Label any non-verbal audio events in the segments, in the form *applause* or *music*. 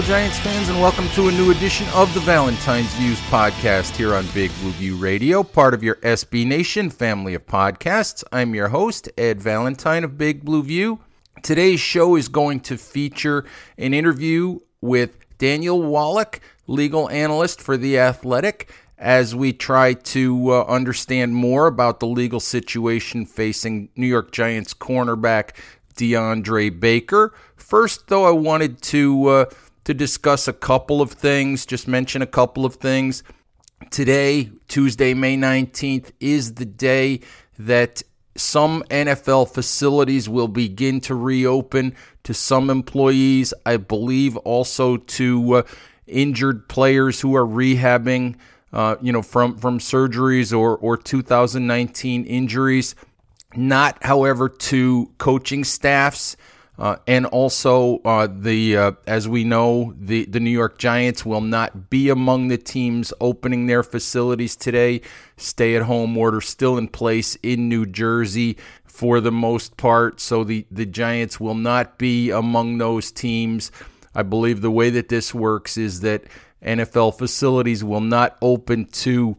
Hello, Giants fans, and welcome to a new edition of the Valentine's Views podcast here on Big Blue View Radio, part of your SB Nation family of podcasts. I'm your host, Ed Valentine of Big Blue View. Today's show is going to feature an interview with Daniel Wallach, legal analyst for The Athletic, as we try to uh, understand more about the legal situation facing New York Giants cornerback DeAndre Baker. First, though, I wanted to uh, to discuss a couple of things, just mention a couple of things. Today, Tuesday, May 19th, is the day that some NFL facilities will begin to reopen to some employees. I believe also to uh, injured players who are rehabbing, uh, you know, from from surgeries or or 2019 injuries. Not, however, to coaching staffs. Uh, and also, uh, the uh, as we know, the, the New York Giants will not be among the teams opening their facilities today. Stay at home order still in place in New Jersey for the most part. So the, the Giants will not be among those teams. I believe the way that this works is that NFL facilities will not open to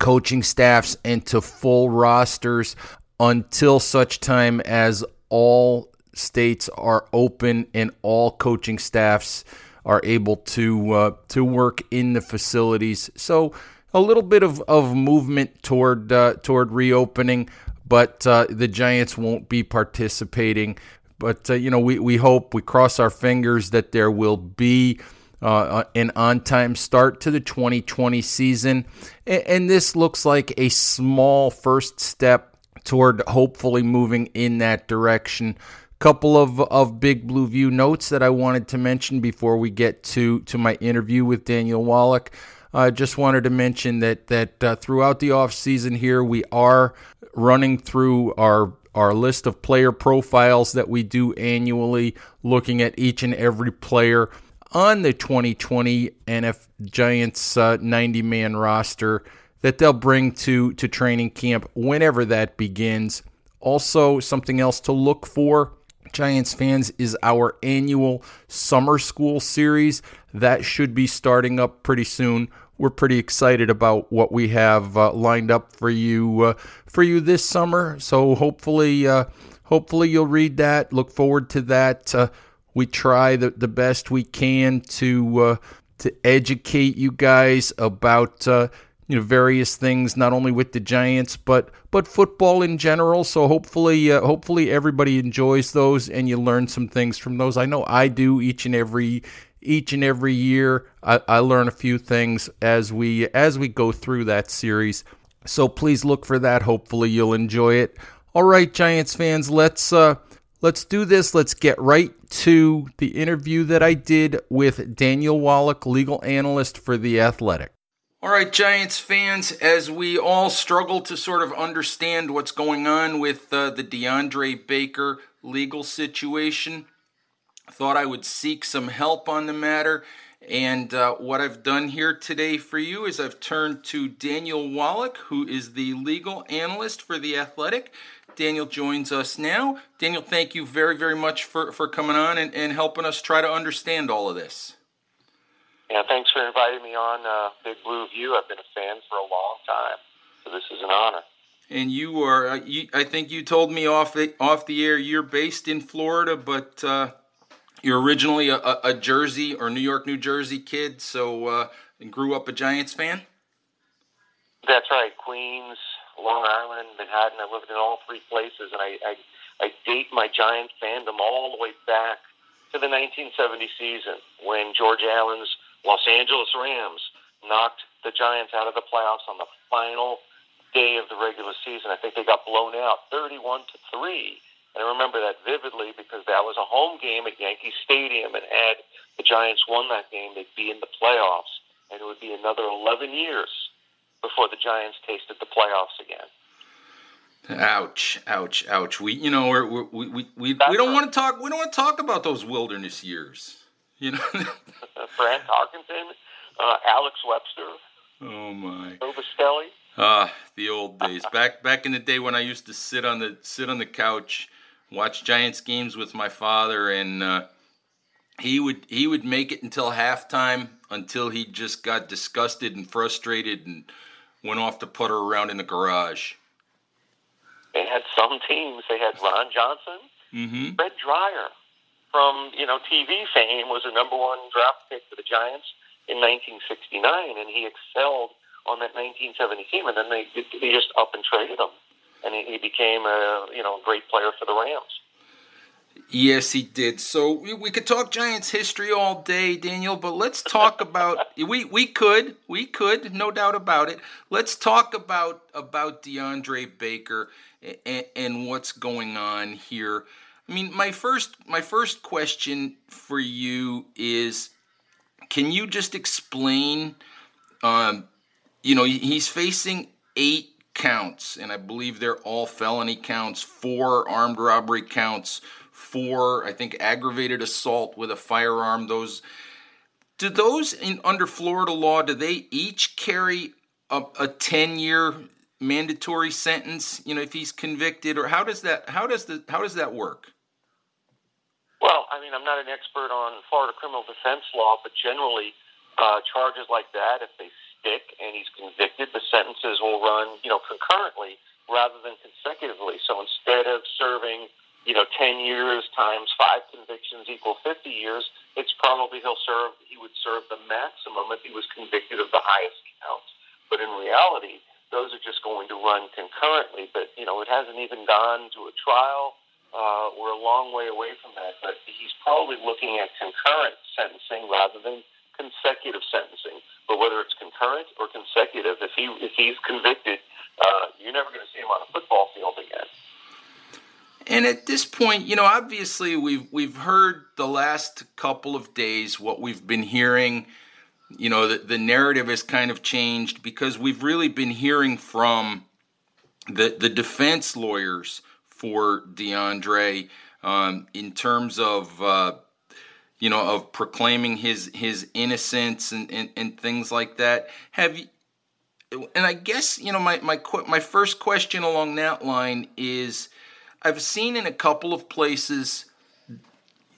coaching staffs and to full rosters until such time as all states are open and all coaching staffs are able to uh, to work in the facilities. So a little bit of, of movement toward uh, toward reopening, but uh, the Giants won't be participating. But uh, you know, we, we hope we cross our fingers that there will be uh, an on time start to the 2020 season, and, and this looks like a small first step toward hopefully moving in that direction couple of, of big blue view notes that I wanted to mention before we get to, to my interview with Daniel Wallach. I uh, just wanted to mention that that uh, throughout the off season here, we are running through our our list of player profiles that we do annually, looking at each and every player on the 2020 NF Giants 90 uh, man roster that they'll bring to to training camp whenever that begins. Also, something else to look for Giants fans is our annual summer school series. That should be starting up pretty soon. We're pretty excited about what we have uh, lined up for you uh, for you this summer. So hopefully, uh, hopefully you'll read that. Look forward to that. Uh, we try the, the best we can to uh, to educate you guys about uh, you know various things not only with the Giants but but football in general. So hopefully uh, hopefully everybody enjoys those and you learn some things from those. I know I do each and every each and every year. I, I learn a few things as we as we go through that series. So please look for that. Hopefully you'll enjoy it. All right Giants fans let's uh let's do this. Let's get right to the interview that I did with Daniel Wallach legal analyst for the Athletic all right, Giants fans, as we all struggle to sort of understand what's going on with uh, the DeAndre Baker legal situation, thought I would seek some help on the matter. And uh, what I've done here today for you is I've turned to Daniel Wallach, who is the legal analyst for The Athletic. Daniel joins us now. Daniel, thank you very, very much for, for coming on and, and helping us try to understand all of this. Yeah, thanks for inviting me on uh, Big Blue View. I've been a fan for a long time, so this is an honor. And you are, uh, you, I think you told me off the, off the air, you're based in Florida, but uh, you're originally a, a, Jersey or New York, New Jersey kid, so uh, grew up a Giants fan? That's right. Queens, Long Island, Manhattan. I lived in all three places, and I, I, I date my Giant fandom all the way back to the 1970 season when George Allen's Los Angeles Rams knocked the Giants out of the playoffs on the final day of the regular season. I think they got blown out 31 to 3. And I remember that vividly because that was a home game at Yankee Stadium and had the Giants won that game, they'd be in the playoffs. And it would be another 11 years before the Giants tasted the playoffs again. Ouch! Ouch! Ouch! We, you know, we're, we we we we don't want to talk. We don't want to talk about those wilderness years. You know, *laughs* Fran Tarkenton, uh, Alex Webster. Oh my. Obestelli. Ah, the old days. back back in the day when I used to sit on the sit on the couch, watch Giants games with my father, and uh, he would he would make it until halftime until he just got disgusted and frustrated and went off to putter around in the garage. They had some teams. They had Ron Johnson, mm-hmm. Fred Dryer, from you know TV fame, was a number one draft pick for the Giants in 1969, and he excelled on that 1970 team. And then they they just up and traded him, and he, he became a you know great player for the Rams. Yes, he did. So we, we could talk Giants history all day, Daniel, but let's talk *laughs* about we we could we could no doubt about it. Let's talk about about DeAndre Baker and, and what's going on here. I mean, my first my first question for you is, can you just explain? Um, you know, he's facing eight counts, and I believe they're all felony counts, four armed robbery counts four, I think aggravated assault with a firearm. Those do those in under Florida law do they each carry a, a ten year mandatory sentence? You know, if he's convicted, or how does that how does the how does that work? Well, I mean, I'm not an expert on Florida criminal defense law, but generally, uh, charges like that, if they stick and he's convicted, the sentences will run, you know, concurrently rather than consecutively. So instead of serving you know, 10 years times five convictions equal 50 years, it's probably he'll serve, he would serve the maximum if he was convicted of the highest count. But in reality, those are just going to run concurrently. But, you know, it hasn't even gone to a trial. Uh, we're a long way away from that. But he's probably looking at concurrent sentencing rather than consecutive sentencing. But whether it's concurrent or consecutive, if he if he's convicted, uh, you're never going to see him on a football field again. And at this point, you know, obviously we've we've heard the last couple of days what we've been hearing. You know, the, the narrative has kind of changed because we've really been hearing from the the defense lawyers for DeAndre um, in terms of uh, you know of proclaiming his his innocence and, and, and things like that. Have you? And I guess you know my my my first question along that line is I've seen in a couple of places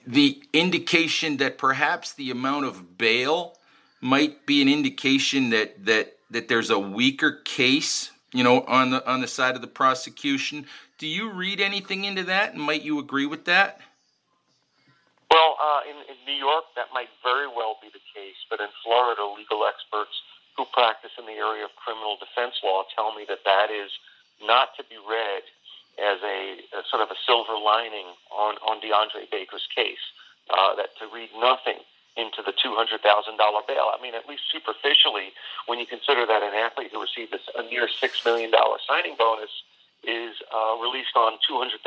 the indication that perhaps the amount of bail might be an indication that that that there's a weaker case, you know, on the on the side of the prosecution. Do you read anything into that, and might you agree with that? Well, uh, in, in New York, that might very well be the case, but in Florida, legal experts who practice in the area of criminal defense law tell me that that is not to be read as a, a sort of a silver lining on, on DeAndre Baker's case, uh, that to read nothing into the $200,000 bail. I mean, at least superficially, when you consider that an athlete who received a near $6 million signing bonus is uh, released on $200,000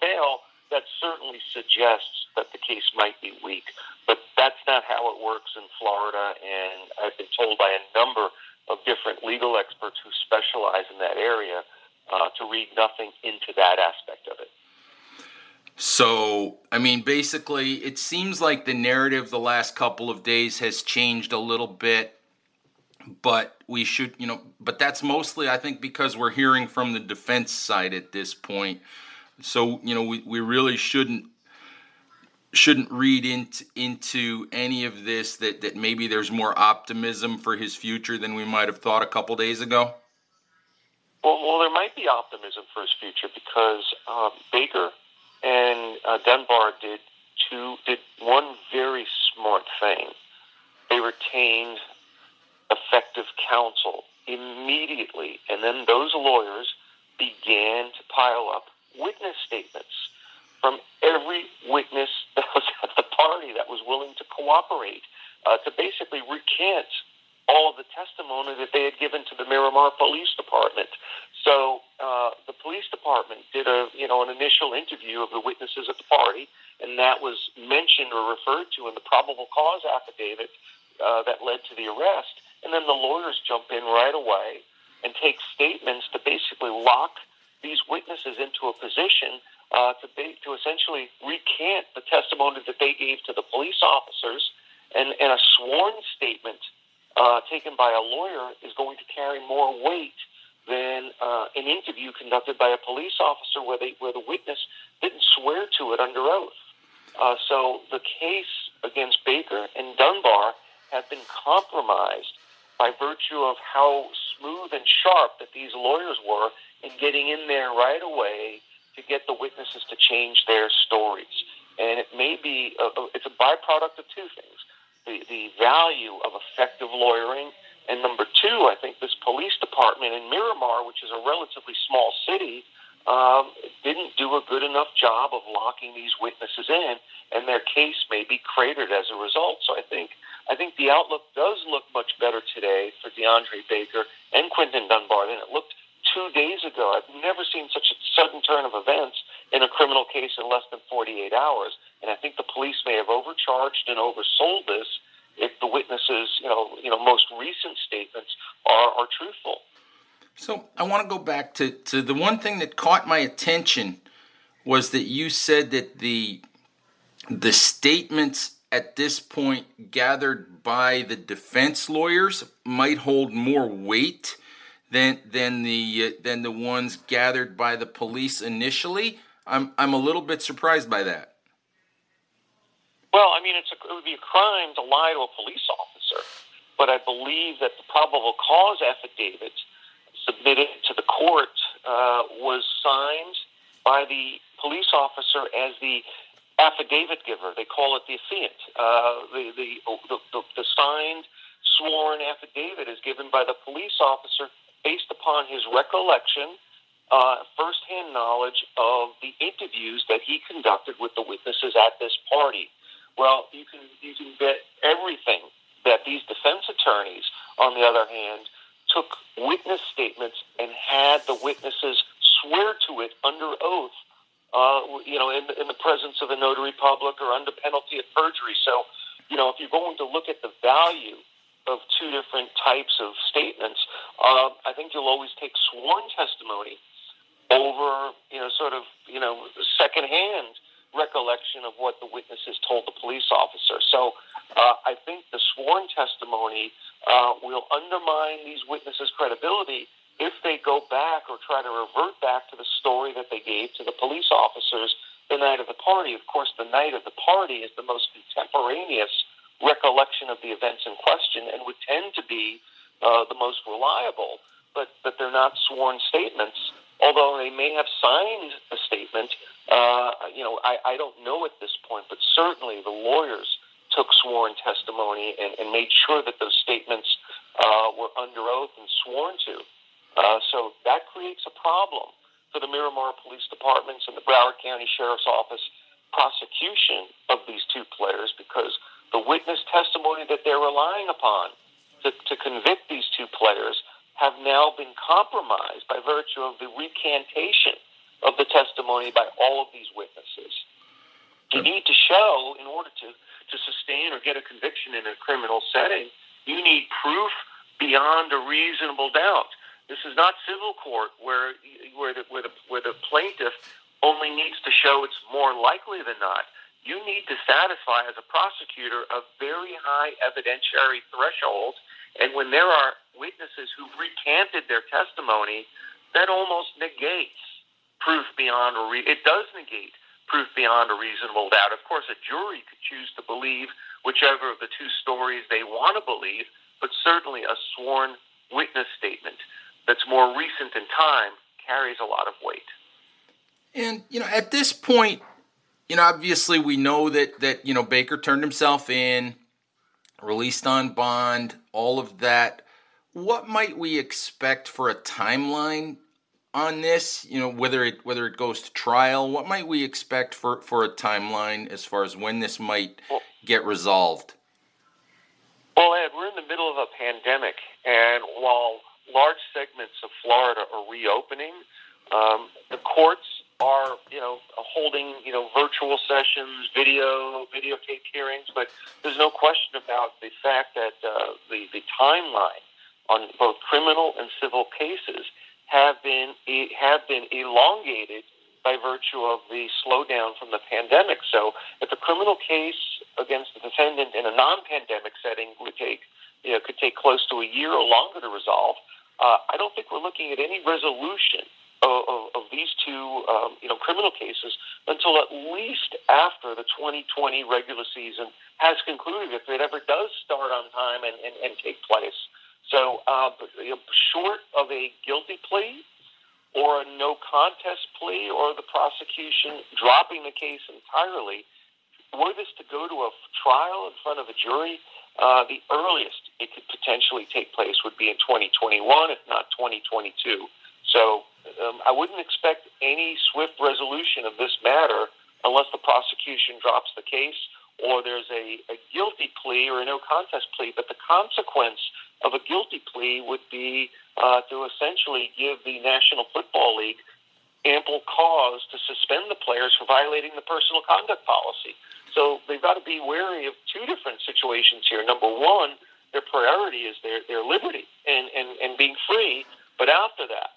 bail, that certainly suggests that the case might be weak. But that's not how it works in Florida, and I've been told by a number of different legal experts who specialize in that area uh, to read nothing into that aspect of. So, I mean, basically, it seems like the narrative the last couple of days has changed a little bit, but we should, you know, but that's mostly, I think, because we're hearing from the defense side at this point. So, you know, we, we really shouldn't shouldn't read into into any of this that that maybe there's more optimism for his future than we might have thought a couple days ago. Well, well, there might be optimism for his future because um, Baker and uh, Dunbar did two did one very smart thing. They retained effective counsel immediately, and then those lawyers began to pile up witness statements from every witness that was at the party that was willing to cooperate uh, to basically recant all of the testimony that they had given to the Miramar Police Department. So uh, the police department did a you know an initial interview of the witnesses at the party, and that was mentioned or referred to in the probable cause affidavit uh, that led to the arrest. And then the lawyers jump in right away and take statements to basically lock these witnesses into a position uh, to be, to essentially recant the testimony that they gave to the police officers, and, and a sworn statement uh, taken by a lawyer is going to carry more weight than uh, an interview conducted by a police officer where, they, where the witness didn't swear to it under oath. Uh, so the case against Baker and Dunbar have been compromised by virtue of how smooth and sharp that these lawyers were in getting in there right away to get the witnesses to change their stories. And it may be, a, it's a byproduct of two things the, the value of effective lawyering. And number two, I think this police department in Miramar, which is a relatively small city, um, didn't do a good enough job of locking these witnesses in, and their case may be cratered as a result. So I think I think the outlook does look much better today for DeAndre Baker and Quinton Dunbar than it looked two days ago. I've never seen such a sudden turn of events in a criminal case in less than 48 hours, and I think the police may have overcharged and oversold this if the witnesses, you know, you know, most recent statements are, are truthful. So I want to go back to, to the one thing that caught my attention was that you said that the the statements at this point gathered by the defense lawyers might hold more weight than than the uh, than the ones gathered by the police initially. I'm I'm a little bit surprised by that. Well, I mean, it's a, it would be a crime to lie to a police officer, but I believe that the probable cause affidavit submitted to the court uh, was signed by the police officer as the affidavit giver. They call it the affiant. Uh, the, the, the, the, the signed sworn affidavit is given by the police officer based upon his recollection, uh, firsthand knowledge of the interviews that he conducted with the witnesses at this party. Well, you can you can bet everything that these defense attorneys, on the other hand, took witness statements and had the witnesses swear to it under oath, uh, you know, in, in the presence of a notary public or under penalty of perjury. So, you know, if you're going to look at the value of two different types of statements, uh, I think you'll always take sworn testimony over, you know, sort of, you know, secondhand recollection of what the witnesses told the police officer. So uh, I think the sworn testimony uh, will undermine these witnesses' credibility if they go back or try to revert back to the story that they gave to the police officers the night of the party. Of course, the night of the party is the most contemporaneous recollection of the events in question and would tend to be uh, the most reliable, but, but they're not sworn statements. Although they may have signed a statement, uh, you know, I, I don't know at this point, but certainly the lawyers took sworn testimony and, and made sure that those statements uh, were under oath and sworn to. Uh, so that creates a problem for the Miramar Police Departments and the Broward County Sheriff's Office prosecution of these two players because the witness testimony that they're relying upon to, to convict these two players have now been compromised by virtue of the recantation of the testimony by all of these witnesses. You need to show, in order to to sustain or get a conviction in a criminal setting, you need proof beyond a reasonable doubt. This is not civil court where where the, where the, where the plaintiff only needs to show it's more likely than not. You need to satisfy as a prosecutor a very high evidentiary threshold, and when there are witnesses who've recanted their testimony, that almost negates proof beyond a re- it does negate proof beyond a reasonable doubt. Of course, a jury could choose to believe whichever of the two stories they want to believe, but certainly a sworn witness statement that's more recent in time carries a lot of weight. And you know, at this point, you know, obviously we know that that you know Baker turned himself in, released on bond, all of that. What might we expect for a timeline on this? You know, whether it whether it goes to trial, what might we expect for for a timeline as far as when this might get resolved? Well, Ed, we're in the middle of a pandemic, and while large segments of Florida are reopening, um, the courts are, you know, holding, you know, virtual sessions, video, videotape hearings, but there's no question about the fact that uh, the the timeline on both criminal and civil cases have been have been elongated by virtue of the slowdown from the pandemic. So, if a criminal case against the defendant in a non-pandemic setting would take, you know, could take close to a year or longer to resolve, uh, I don't think we're looking at any resolution of, of, of these two um, you know criminal cases until at least after the 2020 regular season has concluded, if it ever does start on time and, and, and take place. So, uh, short of a guilty plea or a no contest plea or the prosecution dropping the case entirely, were this to go to a trial in front of a jury, uh, the earliest it could potentially take place would be in 2021, if not 2022. So um, I wouldn't expect any swift resolution of this matter unless the prosecution drops the case or there's a, a guilty plea or a no contest plea. But the consequence of a guilty plea would be uh, to essentially give the National Football League ample cause to suspend the players for violating the personal conduct policy. So they've got to be wary of two different situations here. Number one, their priority is their, their liberty and, and, and being free. But after that,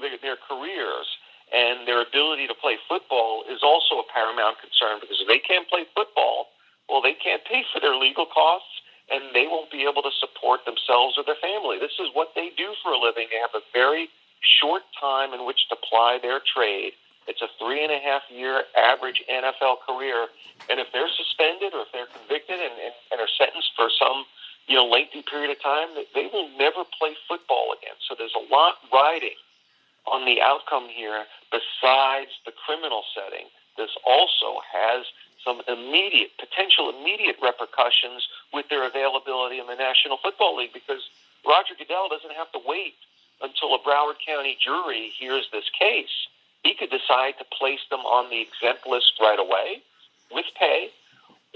their, their careers and their ability to play football is also a paramount concern because if they can't play football, well, they can't pay for their legal costs and they won't be able to support themselves or their family. This is what they do for a living. They have a very short time in which to ply their trade. It's a three and a half year average NFL career. And if they're suspended or if they're convicted and, and, and are sentenced for some you know lengthy period of time, they will never play football again. So there's a lot riding on the outcome here besides the criminal setting. This also has some immediate, potential immediate repercussions with their availability in the National Football League because Roger Goodell doesn't have to wait until a Broward County jury hears this case. He could decide to place them on the exempt list right away with pay,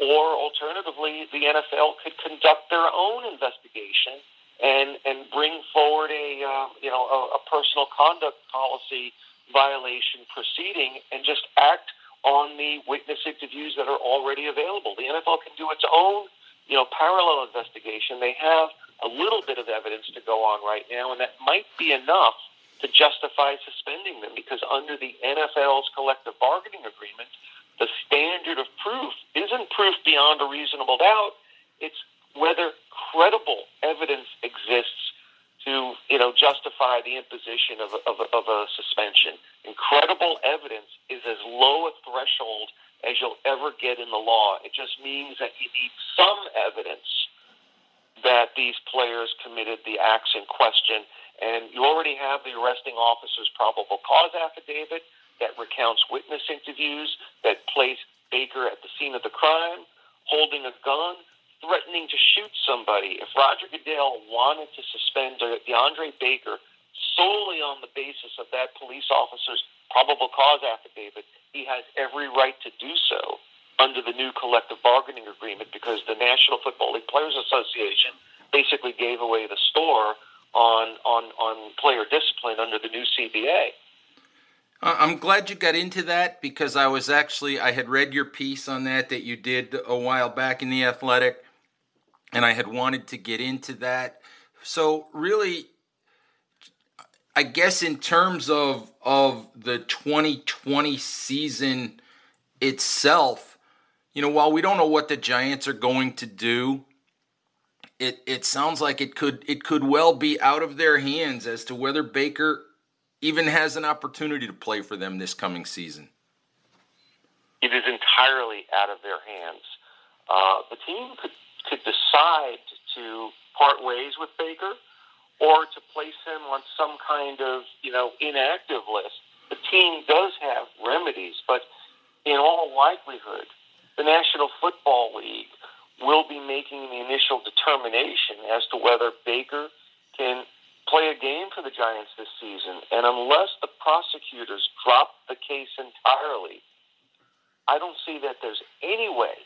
or alternatively, the NFL could conduct their own investigation and and bring forward a uh, you know a, a personal conduct policy violation proceeding and just act on the witness interviews that are already available. The NFL can do its own you know parallel investigation. They have a little bit of evidence to go on right now, and that might be enough to justify suspending them because under the NFL's collective bargaining agreement, the standard of proof isn't proof beyond a reasonable doubt. It's whether credible evidence exists to you know justify the imposition of of of a suspension. Incredible evidence is as low a threshold as you'll ever get in the law. It just means that you need some evidence that these players committed the acts in question, and you already have the arresting officer's probable cause affidavit that recounts witness interviews that place Baker at the scene of the crime, holding a gun, threatening to shoot somebody. If Roger Goodell wanted to suspend DeAndre Baker solely on the basis of that police officer's probable cause affidavit, he has every right to do so under the new collective bargaining agreement because the National Football League Players Association basically gave away the store on on on player discipline under the new CBA. I'm glad you got into that because I was actually I had read your piece on that that you did a while back in the Athletic and I had wanted to get into that. So really, I guess in terms of of the 2020 season itself, you know, while we don't know what the Giants are going to do, it it sounds like it could it could well be out of their hands as to whether Baker even has an opportunity to play for them this coming season. It is entirely out of their hands. Uh, the team could could decide to part ways with Baker or to place him on some kind of, you know, inactive list. The team does have remedies, but in all likelihood, the National Football League will be making the initial determination as to whether Baker can play a game for the Giants this season. And unless the prosecutors drop the case entirely, I don't see that there's any way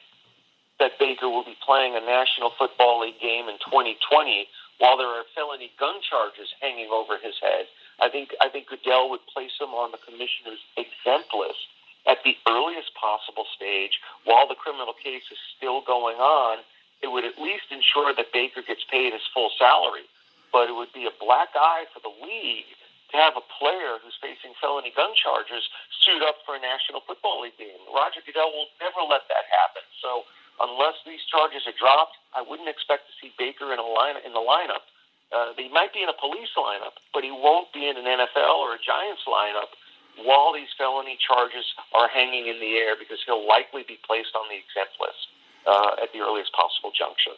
that Baker will be playing a National Football League game in 2020 while there are felony gun charges hanging over his head. I think I think Goodell would place him on the commissioner's exempt list at the earliest possible stage while the criminal case is still going on. It would at least ensure that Baker gets paid his full salary, but it would be a black eye for the league to have a player who's facing felony gun charges suit up for a National Football League game. Roger Goodell will never let that happen. So unless these charges are dropped, I wouldn't expect to see Baker in a line in the lineup. Uh, he might be in a police lineup, but he won't be in an NFL or a Giants lineup while these felony charges are hanging in the air because he'll likely be placed on the exempt list uh, at the earliest possible juncture.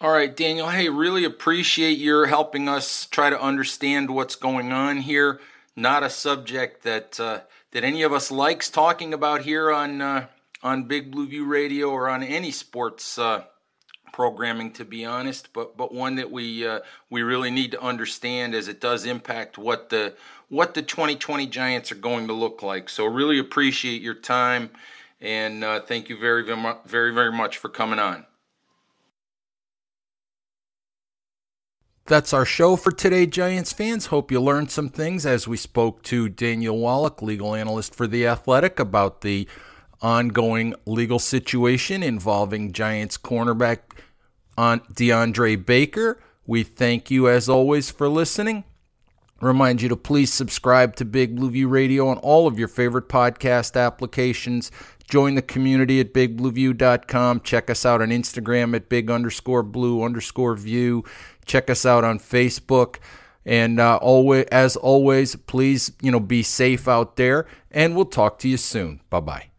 All right, Daniel. Hey, really appreciate your helping us try to understand what's going on here. Not a subject that uh, that any of us likes talking about here on uh, on Big Blue View Radio or on any sports uh, programming, to be honest. But but one that we uh, we really need to understand as it does impact what the what the 2020 Giants are going to look like. So really appreciate your time and uh, thank you very very very much for coming on. That's our show for today, Giants fans. Hope you learned some things as we spoke to Daniel Wallach, legal analyst for The Athletic, about the ongoing legal situation involving Giants cornerback DeAndre Baker. We thank you, as always, for listening. Remind you to please subscribe to Big Blue View Radio on all of your favorite podcast applications. Join the community at bigblueview.com. Check us out on Instagram at big underscore blue underscore view. Check us out on Facebook. And uh, always, as always, please, you know, be safe out there. And we'll talk to you soon. Bye bye.